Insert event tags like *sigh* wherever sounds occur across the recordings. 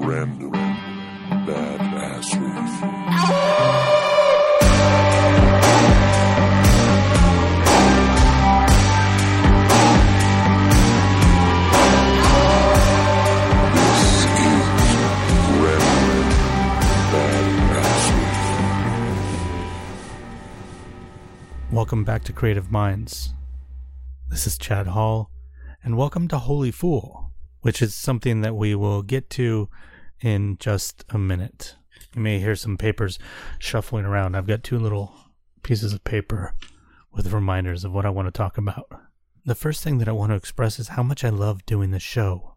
Random. Welcome back to Creative Minds. This is Chad Hall, and welcome to Holy Fool, which is something that we will get to in just a minute. You may hear some papers shuffling around. I've got two little pieces of paper with reminders of what I want to talk about. The first thing that I want to express is how much I love doing this show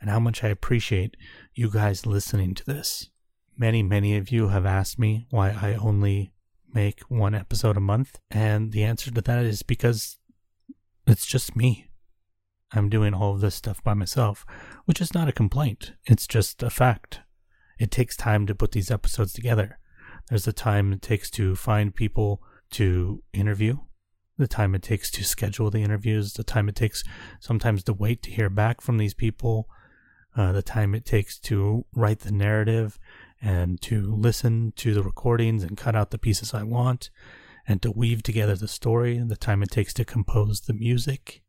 and how much I appreciate you guys listening to this. Many, many of you have asked me why I only make one episode a month, and the answer to that is because it's just me. I'm doing all of this stuff by myself, which is not a complaint. It's just a fact. It takes time to put these episodes together. There's the time it takes to find people to interview, the time it takes to schedule the interviews, the time it takes sometimes to wait to hear back from these people, uh, the time it takes to write the narrative and to listen to the recordings and cut out the pieces I want and to weave together the story, the time it takes to compose the music,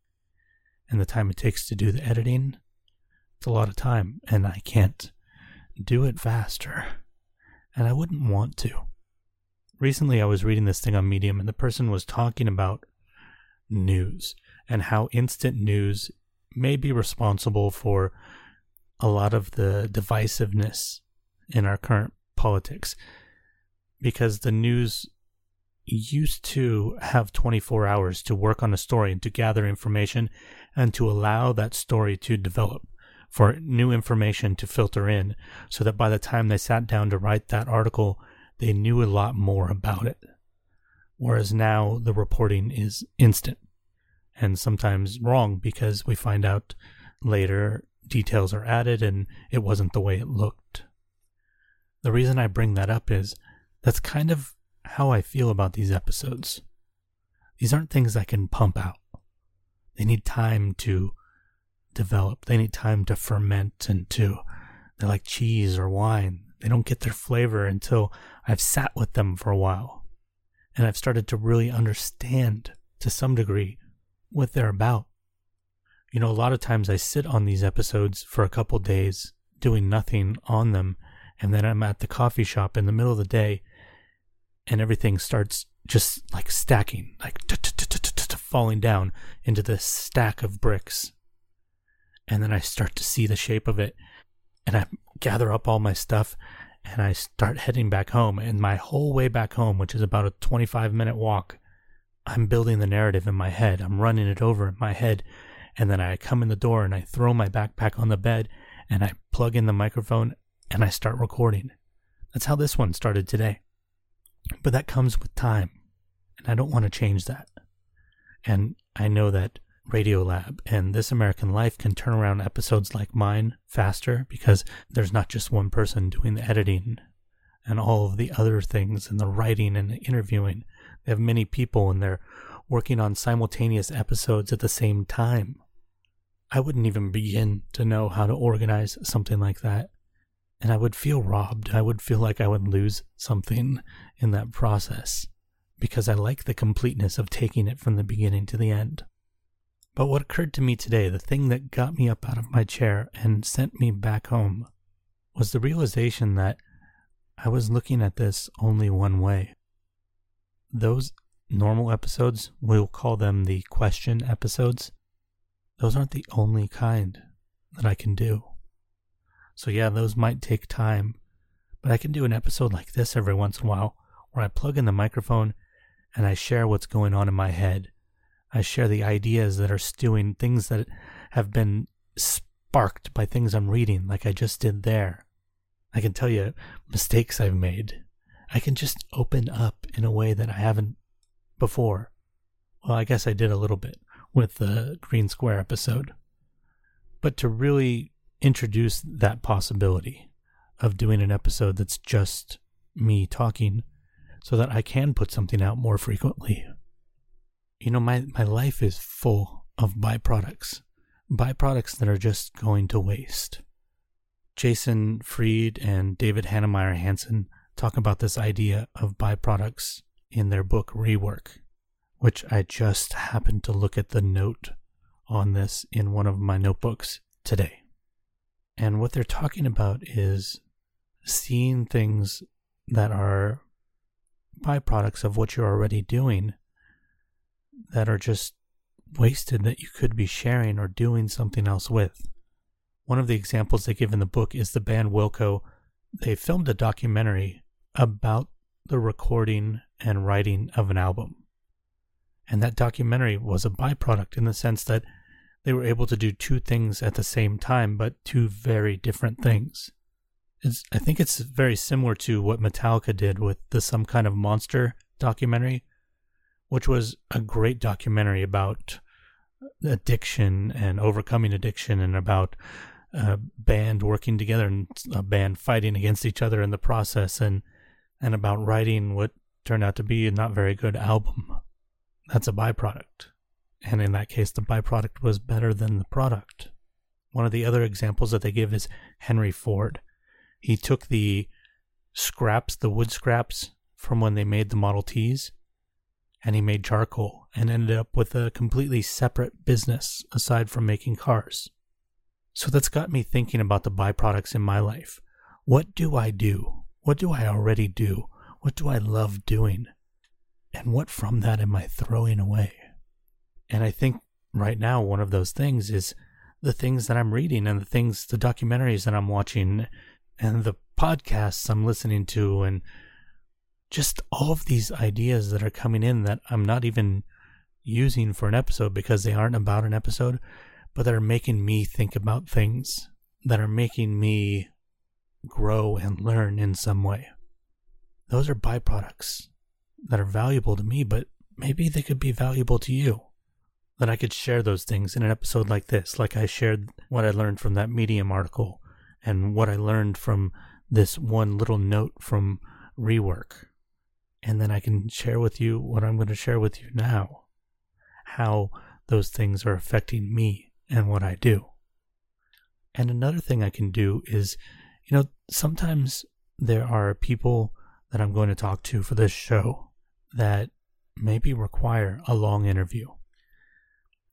and the time it takes to do the editing. It's a lot of time, and I can't do it faster. And I wouldn't want to. Recently, I was reading this thing on Medium, and the person was talking about news and how instant news may be responsible for a lot of the divisiveness in our current politics because the news used to have 24 hours to work on a story and to gather information and to allow that story to develop for new information to filter in so that by the time they sat down to write that article they knew a lot more about it whereas now the reporting is instant and sometimes wrong because we find out later details are added and it wasn't the way it looked the reason I bring that up is that's kind of how I feel about these episodes. These aren't things I can pump out. They need time to develop. They need time to ferment and to, they're like cheese or wine. They don't get their flavor until I've sat with them for a while. And I've started to really understand to some degree what they're about. You know, a lot of times I sit on these episodes for a couple days doing nothing on them and then I'm at the coffee shop in the middle of the day, and everything starts just like stacking, like falling down into this stack of bricks. And then I start to see the shape of it, and I gather up all my stuff, and I start heading back home. And my whole way back home, which is about a 25 minute walk, I'm building the narrative in my head. I'm running it over in my head. And then I come in the door and I throw my backpack on the bed and I plug in the microphone and I start recording. That's how this one started today. But that comes with time, and I don't want to change that. And I know that Radiolab and This American Life can turn around episodes like mine faster because there's not just one person doing the editing and all of the other things and the writing and the interviewing. They have many people and they're working on simultaneous episodes at the same time. I wouldn't even begin to know how to organize something like that and I would feel robbed. I would feel like I would lose something in that process because I like the completeness of taking it from the beginning to the end. But what occurred to me today, the thing that got me up out of my chair and sent me back home, was the realization that I was looking at this only one way. Those normal episodes, we'll call them the question episodes, those aren't the only kind that I can do. So yeah, those might take time, but I can do an episode like this every once in a while where I plug in the microphone and I share what's going on in my head. I share the ideas that are stewing, things that have been sparked by things I'm reading, like I just did there. I can tell you mistakes I've made. I can just open up in a way that I haven't before. Well, I guess I did a little bit with the Green Square episode. But to really introduce that possibility of doing an episode that's just me talking so that I can put something out more frequently. You know, my, my life is full of byproducts, byproducts that are just going to waste. Jason Fried and David Heinemeier Hansson talk about this idea of byproducts in their book Rework, which I just happened to look at the note on this in one of my notebooks today. And what they're talking about is seeing things that are byproducts of what you're already doing that are just wasted that you could be sharing or doing something else with. One of the examples they give in the book is the band Wilco. They filmed a documentary about the recording and writing of an album. And that documentary was a byproduct in the sense that they were able to do two things at the same time, but two very different things. It's, I think it's very similar to what Metallica did with the Some Kind of Monster documentary, which was a great documentary about addiction and overcoming addiction and about a band working together and a band fighting against each other in the process and and about writing what turned out to be a not very good album. That's a byproduct. And in that case, the byproduct was better than the product. One of the other examples that they give is Henry Ford. He took the scraps, the wood scraps from when they made the Model Ts, and he made charcoal and ended up with a completely separate business aside from making cars. So that's got me thinking about the byproducts in my life. What do I do? What do I already do? What do I love doing? And what from that am I throwing away? And I think right now, one of those things is the things that I'm reading and the things, the documentaries that I'm watching and the podcasts I'm listening to and just all of these ideas that are coming in that I'm not even using for an episode because they aren't about an episode, but that are making me think about things that are making me grow and learn in some way. Those are byproducts that are valuable to me, but maybe they could be valuable to you. That I could share those things in an episode like this, like I shared what I learned from that Medium article and what I learned from this one little note from rework. And then I can share with you what I'm going to share with you now how those things are affecting me and what I do. And another thing I can do is, you know, sometimes there are people that I'm going to talk to for this show that maybe require a long interview.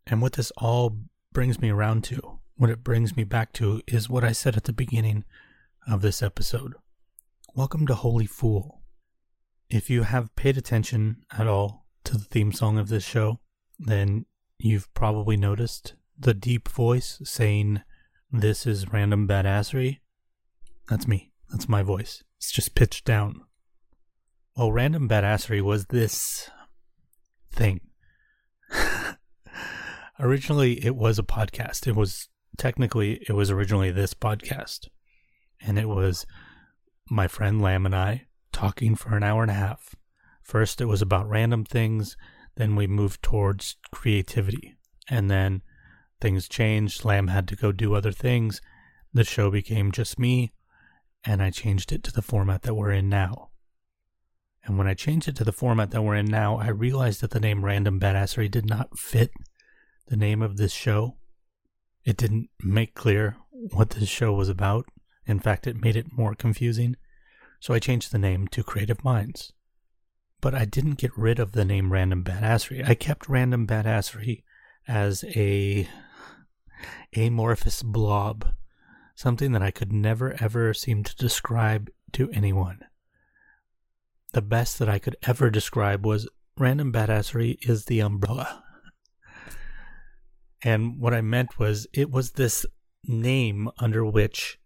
And what this all brings me around to, what it brings me back to, is what I said at the beginning of this episode. Welcome to Holy Fool. If you have paid attention at all to the theme song of this show, then you've probably noticed the deep voice saying, This is random badassery. That's me. That's my voice. It's just pitched down. Well, random badassery was this thing. *laughs* originally, it was a podcast. It was technically, it was originally this podcast. And it was my friend Lam and I talking for an hour and a half. First, it was about random things. Then we moved towards creativity. And then things changed. Lam had to go do other things. The show became just me. And I changed it to the format that we're in now. And when I changed it to the format that we're in now, I realized that the name Random Badassery did not fit the name of this show. It didn't make clear what this show was about. In fact, it made it more confusing. So I changed the name to Creative Minds. But I didn't get rid of the name Random Badassery. I kept Random Badassery as a amorphous blob, something that I could never ever seem to describe to anyone. The best that I could ever describe was Random Badassery is the umbrella. And what I meant was it was this name under which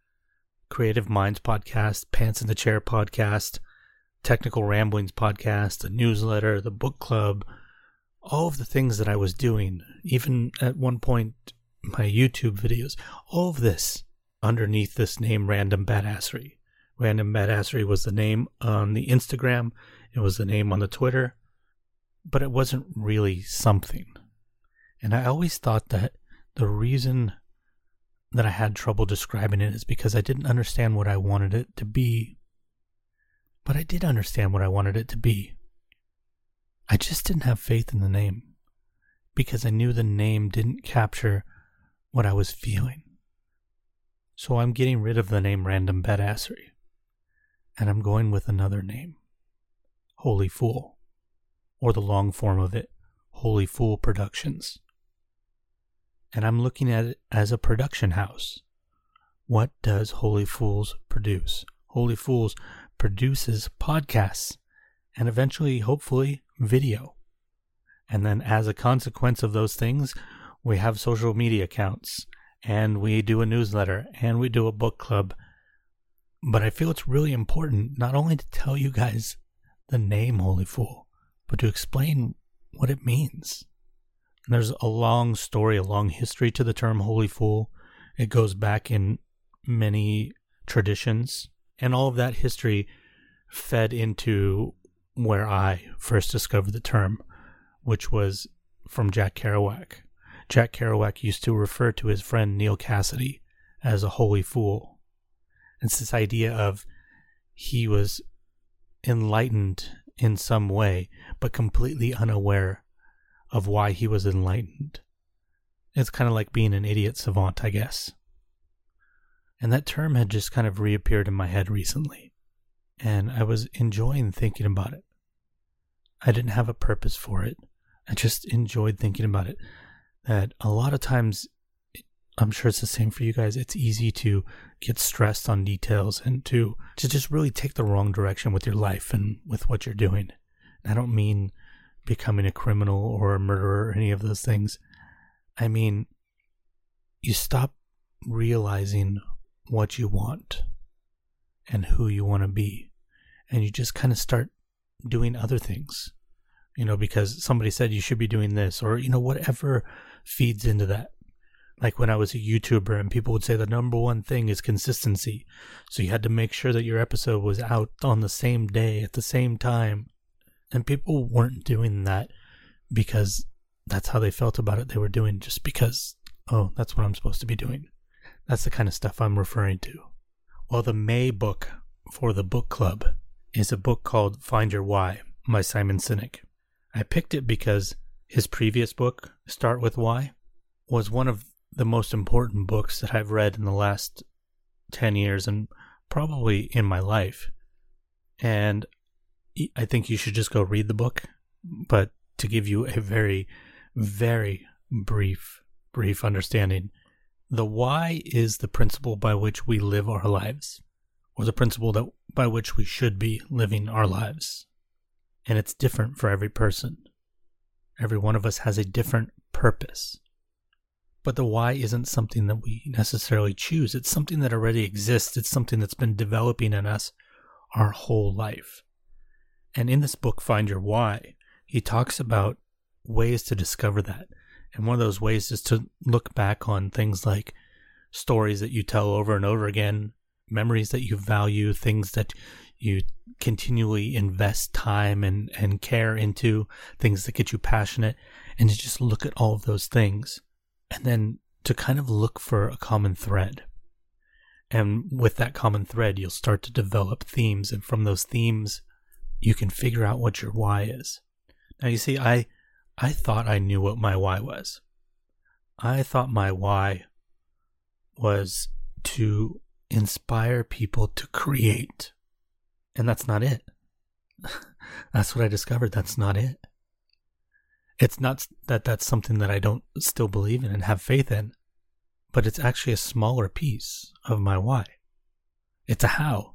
Creative Minds podcast, Pants in the Chair podcast, Technical Ramblings podcast, the newsletter, the book club, all of the things that I was doing, even at one point, my YouTube videos, all of this underneath this name, Random Badassery. Random Badassery was the name on the Instagram, it was the name on the Twitter, but it wasn't really something. And I always thought that the reason that I had trouble describing it is because I didn't understand what I wanted it to be. But I did understand what I wanted it to be. I just didn't have faith in the name because I knew the name didn't capture what I was feeling. So I'm getting rid of the name Random Badassery. And I'm going with another name Holy Fool. Or the long form of it, Holy Fool Productions. And I'm looking at it as a production house. What does Holy Fools produce? Holy Fools produces podcasts and eventually, hopefully, video. And then, as a consequence of those things, we have social media accounts and we do a newsletter and we do a book club. But I feel it's really important not only to tell you guys the name Holy Fool, but to explain what it means. There's a long story, a long history to the term Holy Fool. It goes back in many traditions, and all of that history fed into where I first discovered the term, which was from Jack Kerouac. Jack Kerouac used to refer to his friend Neal Cassady as a holy fool. It's this idea of he was enlightened in some way, but completely unaware of why he was enlightened. It's kind of like being an idiot savant, I guess. And that term had just kind of reappeared in my head recently. And I was enjoying thinking about it. I didn't have a purpose for it. I just enjoyed thinking about it. That a lot of times, I'm sure it's the same for you guys, it's easy to get stressed on details and to, to just really take the wrong direction with your life and with what you're doing. And I don't mean becoming a criminal or a murderer or any of those things. I mean, you stop realizing what you want and who you want to be. And you just kind of start doing other things, you know, because somebody said you should be doing this or, you know, whatever feeds into that. Like when I was a YouTuber and people would say the number one thing is consistency. So you had to make sure that your episode was out on the same day at the same time. And people weren't doing that because that's how they felt about it. They were doing just because, oh, that's what I'm supposed to be doing. That's the kind of stuff I'm referring to. Well, the May book for the book club is a book called Find Your Why by Simon Sinek. I picked it because his previous book, Start With Why, was one of the most important books that I've read in the last 10 years and probably in my life. And I think you should just go read the book. But to give you a very, very brief, brief understanding, the why is the principle by which we live our lives, or the principle that by which we should be living our lives. And it's different for every person. Every one of us has a different purpose. But the why isn't something that we necessarily choose. It's something that already exists. It's something that's been developing in us our whole life. And in this book, Find Your Why, he talks about ways to discover that. And one of those ways is to look back on things like stories that you tell over and over again, memories that you value, things that you continually invest time and, and care into, things that get you passionate, and to just look at all of those things. And then to kind of look for a common thread. And with that common thread, you'll start to develop themes. And from those themes, you can figure out what your why is. Now, you see, I I thought I knew what my why was. I thought my why was to inspire people to create. And that's not it. *laughs* that's what I discovered. That's not it. It's not that that's something that I don't still believe in and have faith in, but it's actually a smaller piece of my why. It's a how.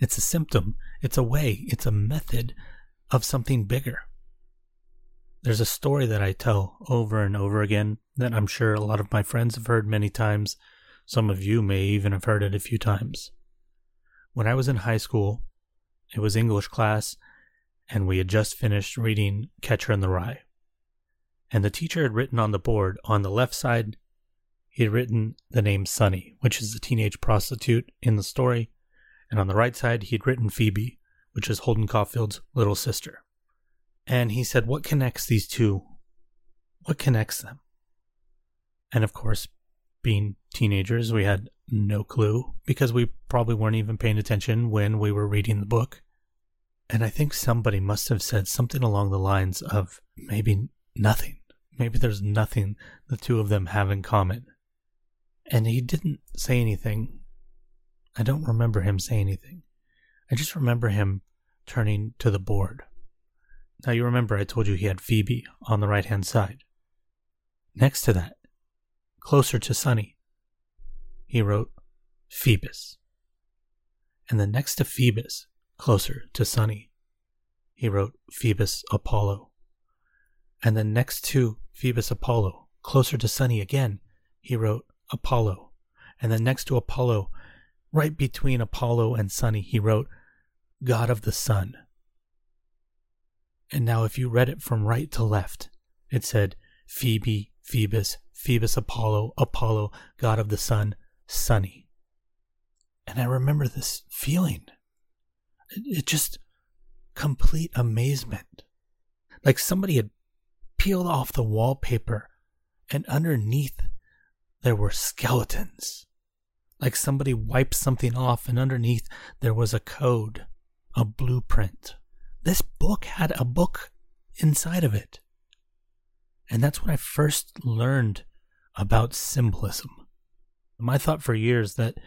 It's a symptom. It's a way. It's a method of something bigger. There's a story that I tell over and over again that I'm sure a lot of my friends have heard many times. Some of you may even have heard it a few times. When I was in high school, it was English class, and we had just finished reading Catcher in the Rye. And the teacher had written on the board on the left side, he had written the name Sunny, which is the teenage prostitute in the story, and on the right side, he had written Phoebe, which is Holden Caulfield's little sister. And he said, What connects these two? What connects them? And of course, being teenagers, we had no clue because we probably weren't even paying attention when we were reading the book. And I think somebody must have said something along the lines of maybe nothing. Maybe there's nothing the two of them have in common. And he didn't say anything I don't remember him saying anything. I just remember him turning to the board. Now, you remember I told you he had Phoebe on the right hand side. Next to that, closer to Sunny, he wrote Phoebus. And then next to Phoebus, closer to Sunny, he wrote Phoebus Apollo. And then next to Phoebus Apollo, closer to Sunny again, he wrote Apollo. And then next to Apollo, right between Apollo and Sunny, he wrote God of the Sun. And now, if you read it from right to left, it said Phoebe, Phoebus, Phoebus Apollo, Apollo, God of the Sun, Sunny. And I remember this feeling. It, just complete amazement. Like somebody had peeled off the wallpaper and underneath there were skeletons. Like somebody wiped something off and underneath there was a code, a blueprint. This book had a book inside of it. And that's when I first learned about symbolism. I thought for years that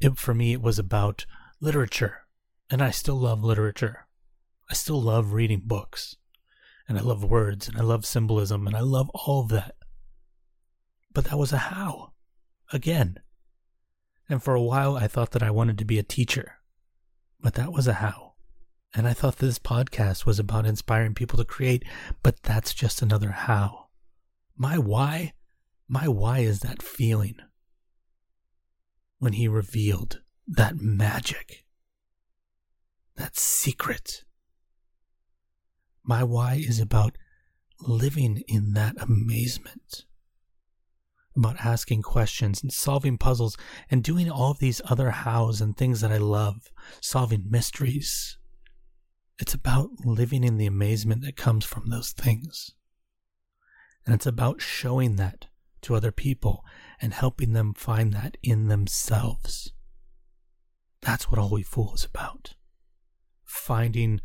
it, for me it was about literature, and I still love literature. I still love reading books, and I love words, and I love symbolism, and I love all of that. But that was a how, again. And for a while, I thought that I wanted to be a teacher, but that was a how. And I thought this podcast was about inspiring people to create, but that's just another how. My why, my why is that feeling when he revealed that magic, that secret. My why is about living in that amazement, about asking questions and solving puzzles and doing all of these other hows and things that I love, solving mysteries. It's about living in the amazement that comes from those things. And it's about showing that to other people and helping them find that in themselves. That's what Holy Fool is about. Finding,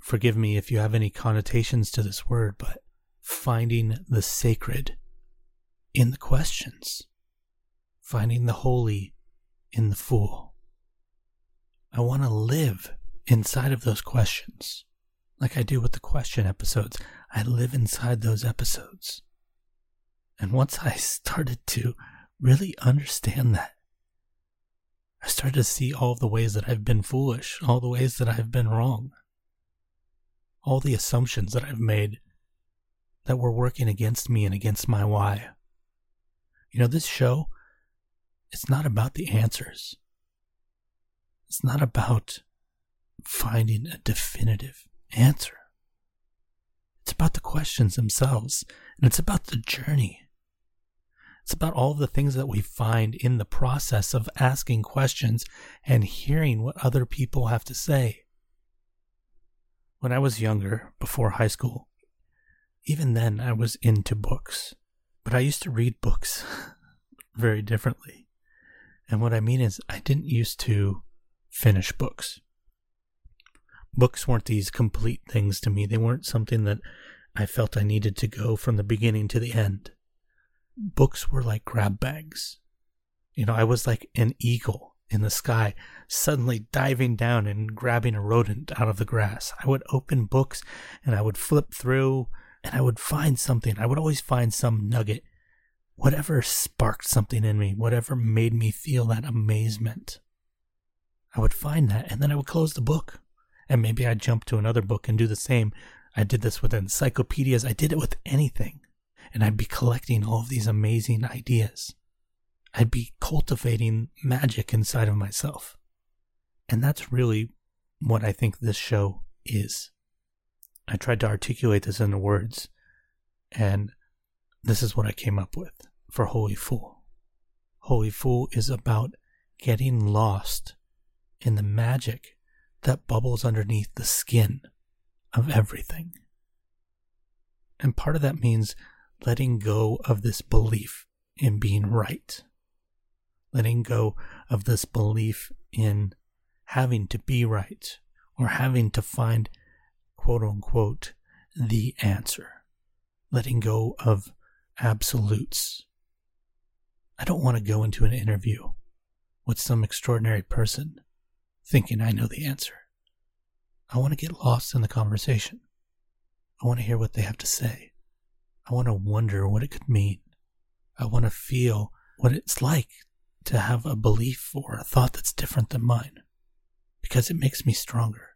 forgive me if you have any connotations to this word, but finding the sacred in the questions, finding the holy in the fool. I want to live inside of those questions. Like I do with the question episodes, I live inside those episodes. And once I started to really understand that, I started to see all the ways that I've been foolish, all the ways that I've been wrong, all the assumptions that I've made that were working against me and against my why. You know, this show, it's not about the answers. It's not about finding a definitive answer. It's about the questions themselves, and it's about the journey. It's about all the things that we find in the process of asking questions and hearing what other people have to say. When I was younger, before high school, even then I was into books, but I used to read books *laughs* very differently. And what I mean is, I didn't used to finish books books weren't these complete things to me. They weren't something that I felt I needed to go from the beginning to the end. Books were like grab bags. You know, I was like an eagle in the sky, suddenly diving down and grabbing a rodent out of the grass. I would open books and I would flip through and I would find something. I would always find some nugget. Whatever sparked something in me, whatever made me feel that amazement. I would find that and then I would close the book and maybe I'd jump to another book and do the same. I did this with encyclopedias. I did it with anything. And I'd be collecting all of these amazing ideas. I'd be cultivating magic inside of myself. And that's really what I think this show is. I tried to articulate this into words, and this is what I came up with for Holy Fool. Holy Fool is about getting lost in the magic that bubbles underneath the skin of everything. And part of that means letting go of this belief in being right, letting go of this belief in having to be right or having to find quote unquote the answer, letting go of absolutes. I don't want to go into an interview with some extraordinary person thinking I know the answer. I want to get lost in the conversation. I want to hear what they have to say. I want to wonder what it could mean. I want to feel what it's like to have a belief or a thought that's different than mine because it makes me stronger.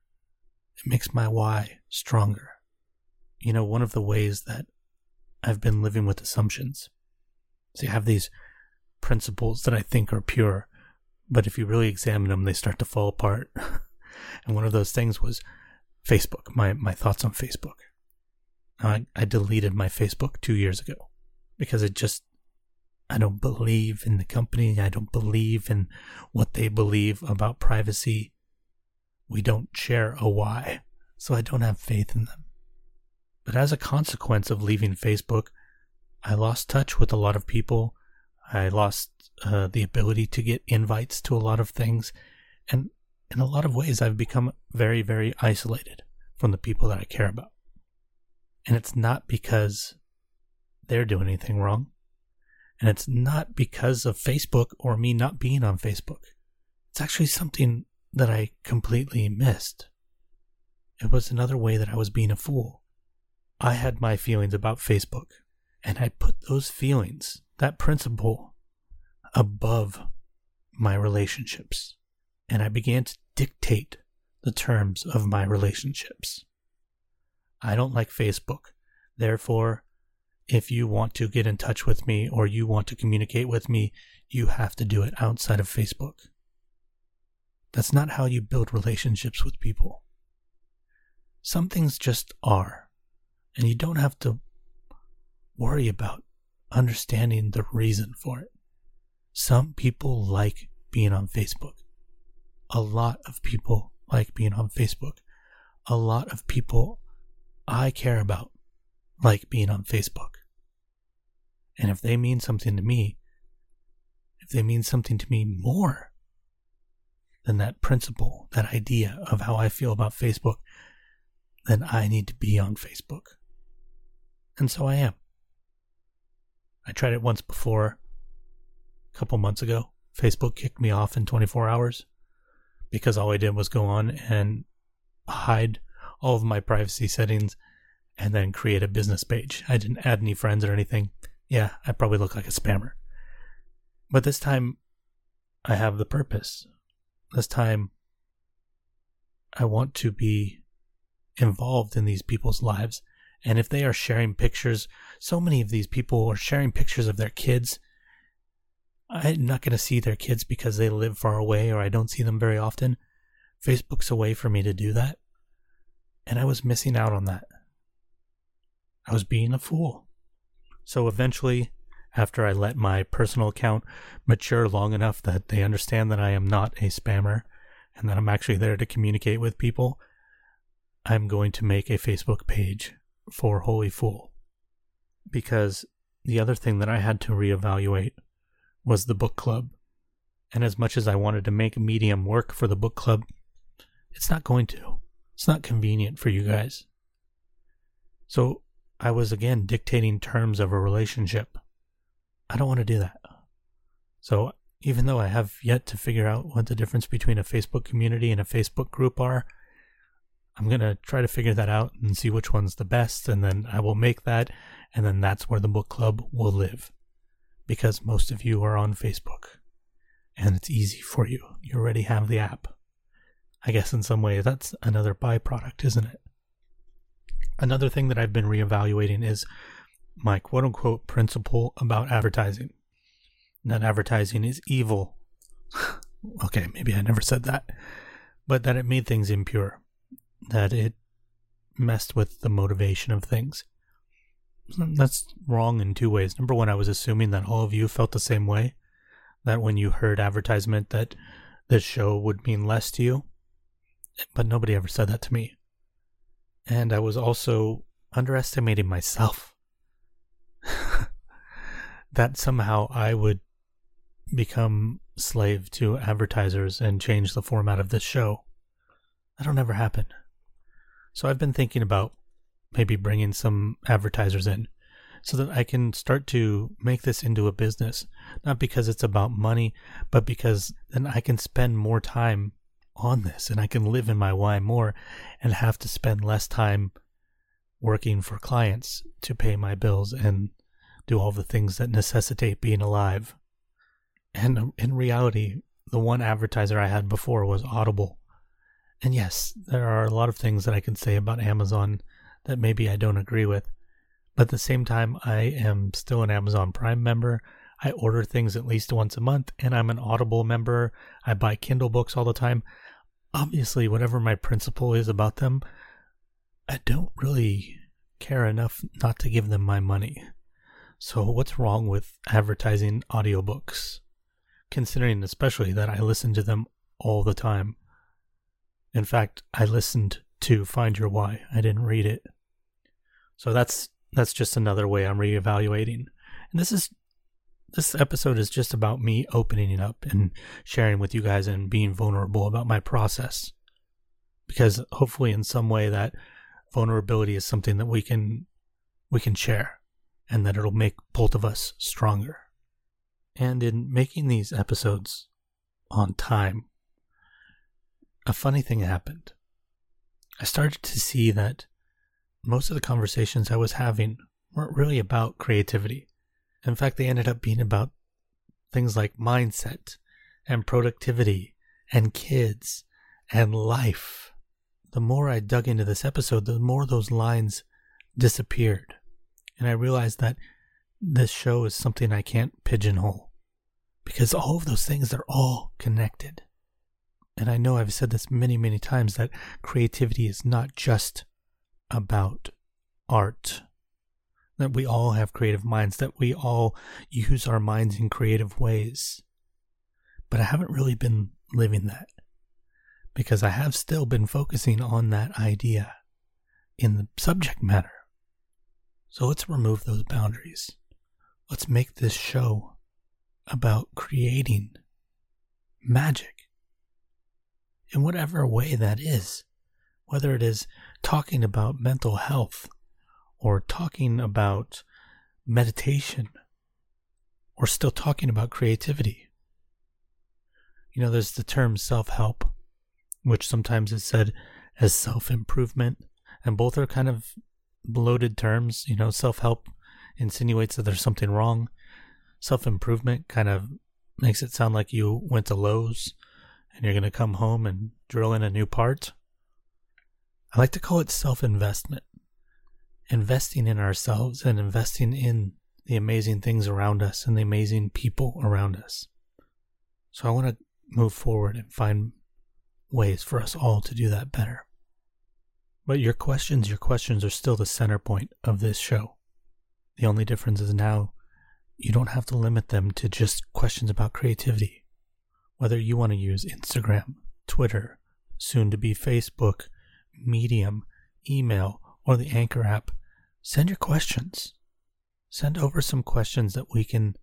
It makes my why stronger. You know, one of the ways that I've been living with assumptions. So I have these principles that I think are pure, but if you really examine them, they start to fall apart. *laughs* and one of those things was Facebook, my, my thoughts on Facebook. I, I deleted my Facebook two years ago because it just, I don't believe in the company. I don't believe in what they believe about privacy. We don't share a why, so I don't have faith in them. But as a consequence of leaving Facebook, I lost touch with a lot of people. I lost uh, the ability to get invites to a lot of things. And in a lot of ways, I've become very, very isolated from the people that I care about. And it's not because they're doing anything wrong. And it's not because of Facebook or me not being on Facebook. It's actually something that I completely missed. It was another way that I was being a fool. I had my feelings about Facebook, and I put those feelings, that principle, above my relationships. And I began to dictate the terms of my relationships. I don't like Facebook. Therefore, if you want to get in touch with me or you want to communicate with me, you have to do it outside of Facebook. That's not how you build relationships with people. Some things just are, and you don't have to worry about understanding the reason for it. Some people like being on Facebook. A lot of people like being on Facebook. A lot of people I care about like being on Facebook. And if they mean something to me, if they mean something to me more than that principle, that idea of how I feel about Facebook, then I need to be on Facebook. And so I am. I tried it once before, a couple months ago. Facebook kicked me off in 24 hours because all I did was go on and hide all of my privacy settings and then create a business page. I didn't add any friends or anything. Yeah, I probably look like a spammer. But this time, I have the purpose. This time, I want to be involved in these people's lives. And if they are sharing pictures, so many of these people are sharing pictures of their kids. I'm not going to see their kids because they live far away or I don't see them very often. Facebook's a way for me to do that. And I was missing out on that. I was being a fool. So eventually, after I let my personal account mature long enough that they understand that I am not a spammer and that I'm actually there to communicate with people, I'm going to make a Facebook page for Holy Fool. Because the other thing that I had to reevaluate was the book club. And as much as I wanted to make Medium work for the book club, it's not going to. It's not convenient for you guys. So I was again dictating terms of a relationship. I don't want to do that. So even though I have yet to figure out what the difference between a Facebook community and a Facebook group are, I'm going to try to figure that out and see which one's the best, and then I will make that, and then that's where the book club will live. Because most of you are on Facebook, and it's easy for you. You already have the app. I guess in some way that's another byproduct, isn't it? Another thing that I've been reevaluating is my quote unquote principle about advertising. That advertising is evil. *laughs* okay, maybe I never said that. But that it made things impure. That it messed with the motivation of things. That's wrong in two ways. Number one, I was assuming that all of you felt the same way. That when you heard advertisement that this show would mean less to you. But nobody ever said that to me. And I was also underestimating myself. *laughs* that somehow I would become slave to advertisers and change the format of this show. That'll never happen. So I've been thinking about maybe bringing some advertisers in, so that I can start to make this into a business. Not because it's about money, but because then I can spend more time on this and I can live in my why more and have to spend less time working for clients to pay my bills and do all the things that necessitate being alive. And in reality, the one advertiser I had before was Audible. And yes, there are a lot of things that I can say about Amazon that maybe I don't agree with. But at the same time, I am still an Amazon Prime member. I order things at least once a month, and I'm an Audible member. I buy Kindle books all the time. Obviously, whatever my principle is about them, I don't really care enough not to give them my money. So, what's wrong with advertising audiobooks? Considering especially that I listen to them all the time. In fact, I listened to Find Your Why. I didn't read it. So that's that's just another way I'm reevaluating. And this is this episode is just about me opening it up and sharing with you guys and being vulnerable about my process. Because hopefully in some way that vulnerability is something that we can we can share and that it'll make both of us stronger. And in making these episodes on time, a funny thing happened. I started to see that most of the conversations I was having weren't really about creativity. In fact, they ended up being about things like mindset and productivity and kids and life. The more I dug into this episode, the more those lines disappeared. And I realized that this show is something I can't pigeonhole because all of those things are all connected. And I know I've said this many, many times that creativity is not just about art. That we all have creative minds, that we all use our minds in creative ways. But I haven't really been living that because I have still been focusing on that idea in the subject matter. So let's remove those boundaries. Let's make this show about creating magic in whatever way that is, whether it is talking about mental health or talking about meditation or still talking about creativity. You know, there's the term self help, which sometimes is said as self improvement, and both are kind of bloated terms. You know, self help insinuates that there's something wrong, self improvement kind of makes it sound like you went to Lowe's and you're going to come home and drill in a new part. I like to call it self investment. Investing in ourselves and investing in the amazing things around us and the amazing people around us. So I want to move forward and find ways for us all to do that better. But your questions, your questions are still the center point of this show. The only difference is now you don't have to limit them to just questions about creativity whether you want to use Instagram, Twitter, soon to be Facebook, Medium, email, or the Anchor app, send your questions. Send over some questions that we can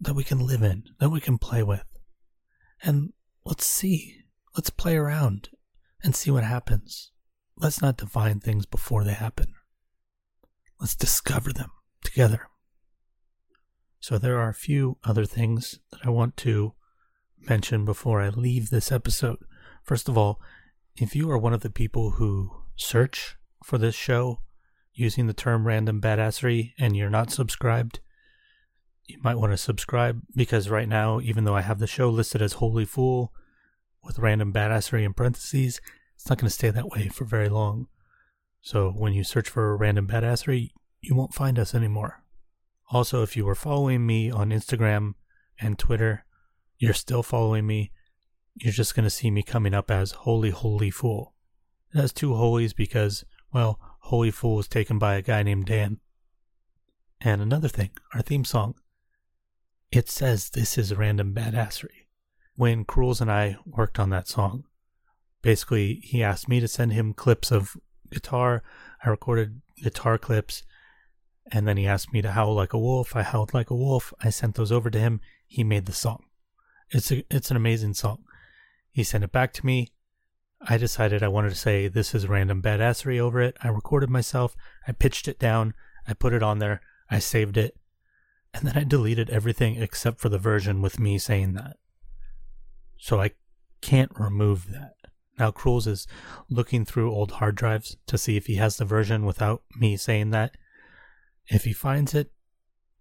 that we can live in, that we can play with. And let's see. Let's play around and see what happens. Let's not define things before they happen. Let's discover them together. So there are a few other things that I want to mention before I leave this episode. First of all, if you are one of the people who search for this show using the term random badassery and you're not subscribed, you might want to subscribe because right now, even though I have the show listed as Holy Fool with random badassery in parentheses, it's not going to stay that way for very long. So when you search for random badassery, you won't find us anymore. Also, if you were following me on Instagram and Twitter, you're still following me, you're just going to see me coming up as Holy Holy Fool. It has two holies because, well, Holy Fool was taken by a guy named Dan. And another thing, our theme song, it says this is random badassery. When Cruels and I worked on that song, basically he asked me to send him clips of guitar. I recorded guitar clips, and then he asked me to howl like a wolf. I howled like a wolf. I sent those over to him. He made the song. It's a, it's an amazing song. He sent it back to me. I decided I wanted to say this is random badassery over it. I recorded myself. I pitched it down. I put it on there. I saved it, and then I deleted everything except for the version with me saying that. So I can't remove that. Now Cruels is looking through old hard drives to see if he has the version without me saying that. If he finds it,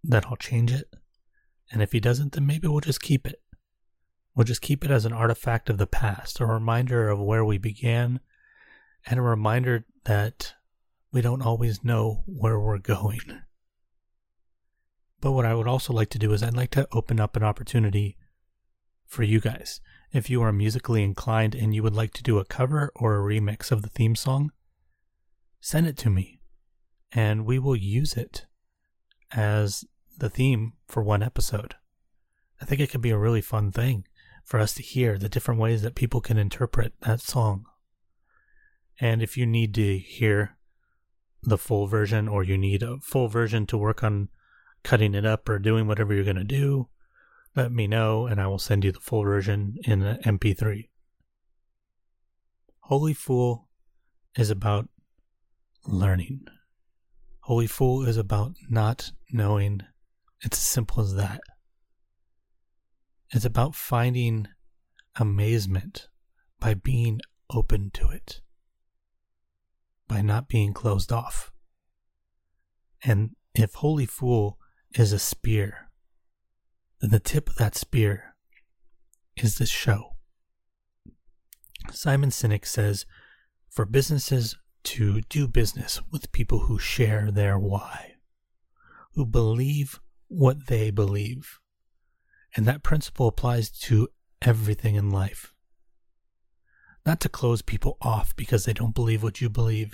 then I'll change it. And if he doesn't, then maybe we'll just keep it. We'll just keep it as an artifact of the past, a reminder of where we began, and a reminder that we don't always know where we're going. But what I would also like to do is I'd like to open up an opportunity for you guys. If you are musically inclined and you would like to do a cover or a remix of the theme song, send it to me and we will use it as the theme for one episode. I think it could be a really fun thing for us to hear the different ways that people can interpret that song. And if you need to hear the full version or you need a full version to work on cutting it up or doing whatever you're going to do, let me know and I will send you the full version in an MP3. Holy Fool is about learning. Holy Fool is about not knowing. It's as simple as that. It's about finding amazement by being open to it, by not being closed off. And if Holy Fool is a spear, then the tip of that spear is this show. Simon Sinek says for businesses to do business with people who share their why, who believe what they believe. And that principle applies to everything in life. Not to close people off because they don't believe what you believe,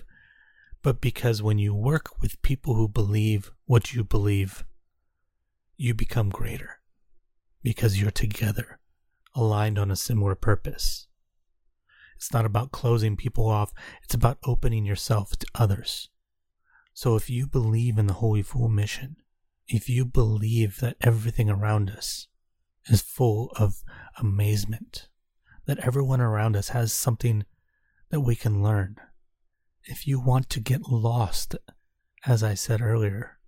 but because when you work with people who believe what you believe, you become greater because you're together, aligned on a similar purpose. It's not about closing people off, it's about opening yourself to others. So if you believe in the Holy Fool mission, if you believe that everything around us is full of amazement, that everyone around us has something that we can learn, if you want to get lost, as I said earlier,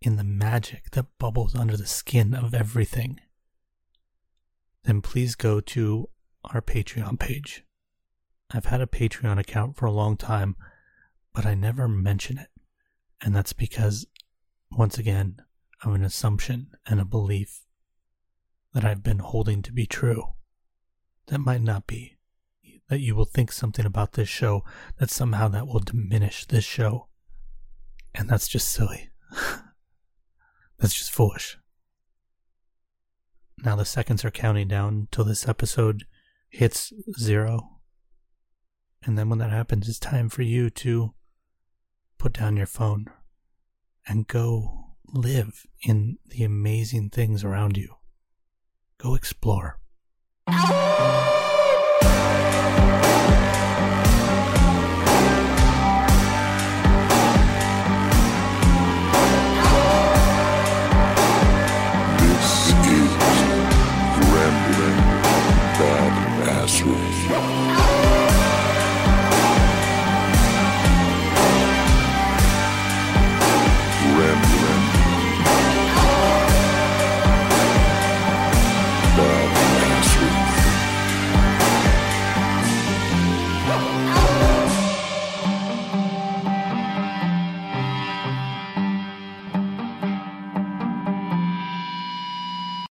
in the magic that bubbles under the skin of everything, then please go to our Patreon page. I've had a Patreon account for a long time, but I never mention it. And that's because, once again, of an assumption and a belief that I've been holding to be true. That might not be. That you will think something about this show, that somehow that will diminish this show. And that's just silly. *laughs* that's just foolish. Now the seconds are counting down till this episode hits zero. And then when that happens, it's time for you to put down your phone and go live in the amazing things around you. Go explore.